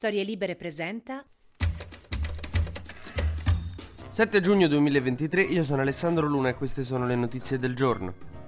Storie Libere presenta 7 giugno 2023, io sono Alessandro Luna e queste sono le notizie del giorno.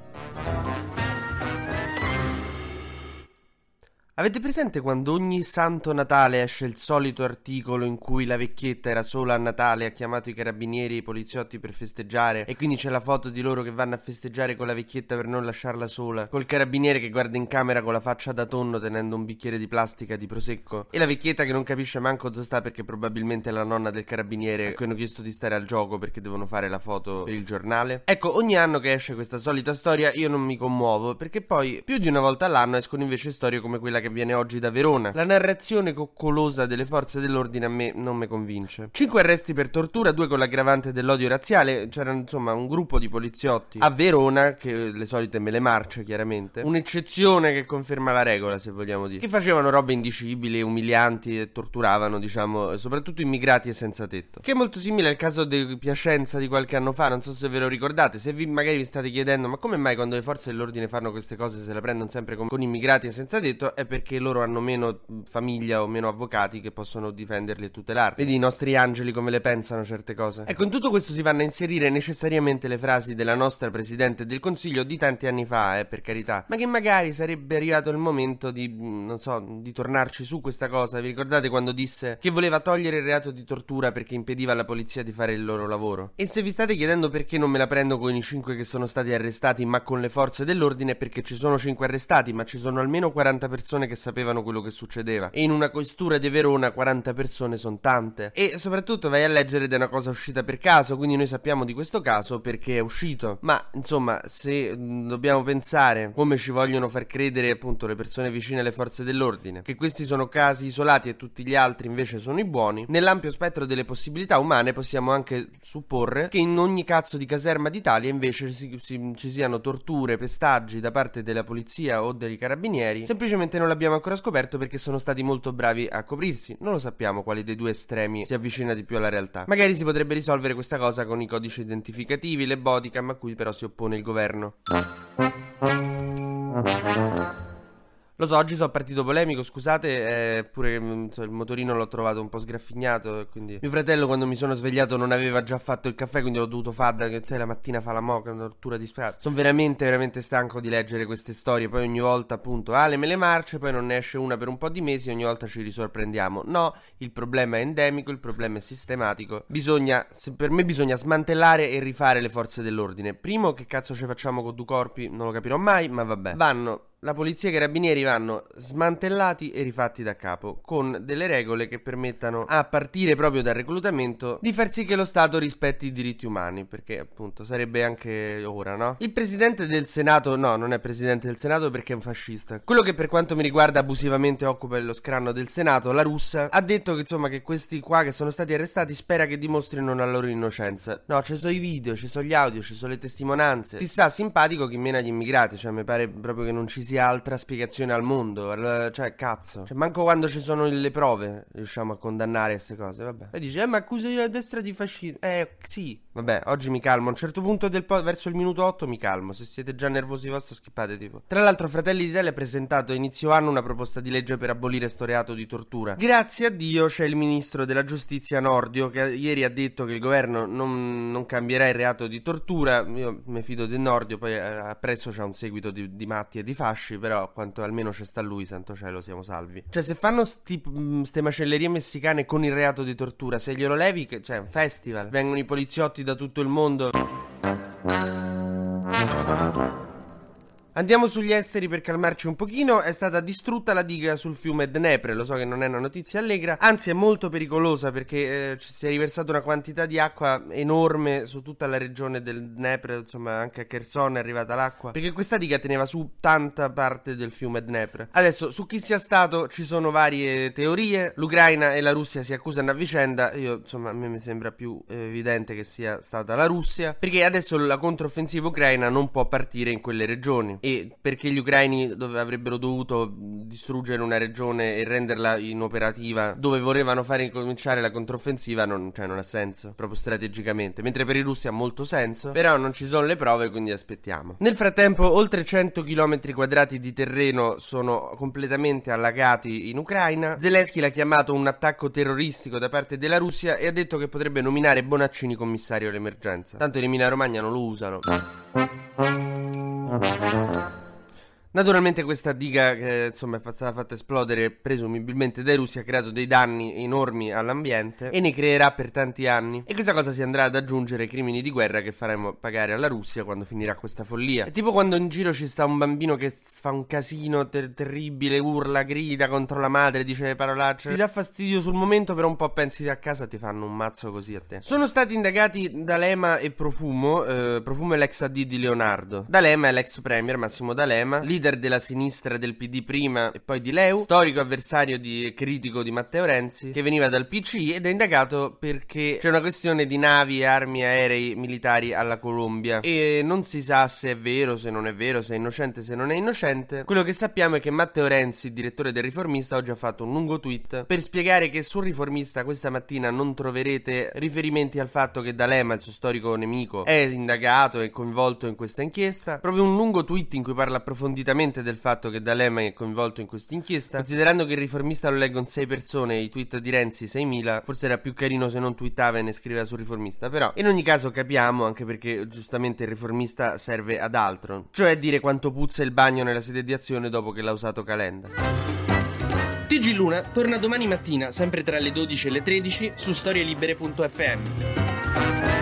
Avete presente quando ogni santo Natale esce il solito articolo in cui la vecchietta era sola a Natale, ha chiamato i carabinieri e i poliziotti per festeggiare e quindi c'è la foto di loro che vanno a festeggiare con la vecchietta per non lasciarla sola, col carabiniere che guarda in camera con la faccia da tonno tenendo un bicchiere di plastica di prosecco e la vecchietta che non capisce manco dove sta perché probabilmente è la nonna del carabiniere a cui hanno chiesto di stare al gioco perché devono fare la foto per il giornale. Ecco, ogni anno che esce questa solita storia io non mi commuovo perché poi più di una volta all'anno escono invece storie come quella che viene oggi da Verona. La narrazione coccolosa delle forze dell'ordine a me non mi convince. Cinque arresti per tortura, due con l'aggravante dell'odio razziale. C'era insomma un gruppo di poliziotti a Verona, che le solite me le marce chiaramente. Un'eccezione che conferma la regola, se vogliamo dire. Che facevano robe indicibili, umilianti e torturavano, diciamo, soprattutto immigrati e senza tetto. Che è molto simile al caso di Piacenza di qualche anno fa, non so se ve lo ricordate. Se vi magari vi state chiedendo, ma come mai quando le forze dell'ordine fanno queste cose se le prendono sempre con, con immigrati e senza tetto? È perché loro hanno meno famiglia o meno avvocati che possono difenderli e tutelarli. Vedi i nostri angeli come le pensano certe cose. Ecco, in tutto questo si vanno a inserire necessariamente le frasi della nostra Presidente del Consiglio di tanti anni fa, eh, per carità, ma che magari sarebbe arrivato il momento di, mm, non so, di tornarci su questa cosa. Vi ricordate quando disse che voleva togliere il reato di tortura perché impediva alla polizia di fare il loro lavoro? E se vi state chiedendo perché non me la prendo con i 5 che sono stati arrestati, ma con le forze dell'ordine, perché ci sono 5 arrestati, ma ci sono almeno 40 persone che sapevano quello che succedeva. E in una questura di Verona 40 persone sono tante. E soprattutto vai a leggere è una cosa uscita per caso, quindi noi sappiamo di questo caso perché è uscito. Ma insomma, se mh, dobbiamo pensare come ci vogliono far credere appunto le persone vicine alle forze dell'ordine, che questi sono casi isolati e tutti gli altri invece sono i buoni, nell'ampio spettro delle possibilità umane possiamo anche supporre che in ogni cazzo di caserma d'Italia invece si, si, ci siano torture, pestaggi da parte della polizia o dei carabinieri, semplicemente non l'abbiamo ancora scoperto perché sono stati molto bravi a coprirsi. Non lo sappiamo quali dei due estremi si avvicina di più alla realtà. Magari si potrebbe risolvere questa cosa con i codici identificativi, le bodycam a cui però si oppone il governo. Lo so, oggi sono partito polemico, scusate, eppure mm, il motorino l'ho trovato un po' sgraffignato. Quindi mio fratello, quando mi sono svegliato, non aveva già fatto il caffè, quindi ho dovuto farla. Che sai, la mattina fa la moca, una tortura disperata. Sono veramente, veramente stanco di leggere queste storie. Poi ogni volta, appunto, me le marce, poi non ne esce una per un po' di mesi. Ogni volta ci risorprendiamo. No, il problema è endemico, il problema è sistematico. Bisogna, per me, bisogna smantellare e rifare le forze dell'ordine. Primo, che cazzo ci facciamo con due corpi? Non lo capirò mai, ma vabbè. Vanno la polizia e i carabinieri vanno smantellati e rifatti da capo, con delle regole che permettano, a partire proprio dal reclutamento, di far sì che lo Stato rispetti i diritti umani, perché appunto sarebbe anche ora, no? Il presidente del Senato, no, non è presidente del Senato perché è un fascista. Quello che per quanto mi riguarda abusivamente occupa lo scranno del Senato, la russa, ha detto che insomma che questi qua che sono stati arrestati spera che dimostrino la loro innocenza. No, ci sono i video, ci sono gli audio, ci sono le testimonianze. Ti sta simpatico chi mena gli immigrati, cioè mi pare proprio che non ci sia qualsiasi altra spiegazione al mondo. Cioè, cazzo. Cioè, manco quando ci sono le prove riusciamo a condannare queste cose. Vabbè. E dice, eh, ma accusi la destra di fascismo. Eh, sì. Vabbè, oggi mi calmo. A un certo punto del po- verso il minuto 8 mi calmo. Se siete già nervosi vostro, skippate tipo. Tra l'altro, Fratelli d'Italia ha presentato a inizio anno una proposta di legge per abolire sto reato di tortura. Grazie a Dio c'è il ministro della giustizia Nordio che ieri ha detto che il governo non, non cambierà il reato di tortura. Io mi fido del Nordio, poi eh, appresso c'è un seguito di, di matti e di fasci fasci, però quanto almeno c'è sta lui, santo cielo, siamo salvi. Cioè, se fanno sti, ste macellerie messicane con il reato di tortura, se glielo levi, che, cioè, un festival, vengono i poliziotti da tutto il mondo. Andiamo sugli esteri per calmarci un pochino. È stata distrutta la diga sul fiume Dnepr. Lo so che non è una notizia allegra, anzi è molto pericolosa perché eh, si è riversata una quantità di acqua enorme su tutta la regione del Dnepr. Insomma, anche a Kherson è arrivata l'acqua. Perché questa diga teneva su tanta parte del fiume Dnepr. Adesso, su chi sia stato, ci sono varie teorie. L'Ucraina e la Russia si accusano a vicenda. Io, insomma, a me mi sembra più evidente che sia stata la Russia. Perché adesso la controffensiva ucraina non può partire in quelle regioni e perché gli ucraini dove avrebbero dovuto distruggere una regione e renderla inoperativa dove volevano fare incominciare la controffensiva non, cioè, non ha senso, proprio strategicamente, mentre per i russi ha molto senso, però non ci sono le prove quindi aspettiamo. Nel frattempo oltre 100 km quadrati di terreno sono completamente allagati in Ucraina, Zelensky l'ha chiamato un attacco terroristico da parte della Russia e ha detto che potrebbe nominare Bonaccini commissario all'emergenza. Tanto in Emilia Romagna non lo usano. Thank you. Naturalmente questa diga che insomma è stata fatta esplodere presumibilmente dai russi ha creato dei danni enormi all'ambiente e ne creerà per tanti anni e questa cosa si andrà ad aggiungere ai crimini di guerra che faremo pagare alla Russia quando finirà questa follia. È tipo quando in giro ci sta un bambino che fa un casino ter- terribile, urla, grida contro la madre, dice le parolacce, ti dà fastidio sul momento però un po' pensi a casa ti fanno un mazzo così a te. Sono stati indagati D'Alema e Profumo, eh, Profumo è l'ex AD di Leonardo, D'Alema è l'ex premier Massimo D'Alema, leader leader della sinistra del PD prima e poi di Leu, storico avversario di critico di Matteo Renzi, che veniva dal PC ed è indagato perché c'è una questione di navi e armi aerei militari alla Colombia e non si sa se è vero, se non è vero, se è innocente, se non è innocente. Quello che sappiamo è che Matteo Renzi, direttore del Riformista, oggi ha fatto un lungo tweet per spiegare che sul Riformista questa mattina non troverete riferimenti al fatto che D'Alema, il suo storico nemico, è indagato e coinvolto in questa inchiesta. Proprio un lungo tweet in cui parla approfonditamente completamente del fatto che D'Alema è coinvolto in questa inchiesta. Considerando che il riformista lo leggono 6 persone e i tweet di Renzi 6.000, forse era più carino se non twittava e ne scriveva sul riformista. Però in ogni caso capiamo, anche perché giustamente il riformista serve ad altro, cioè dire quanto puzza il bagno nella sede di azione dopo che l'ha usato Calenda. TG Luna torna domani mattina, sempre tra le 12 e le 13, su storielibere.fm.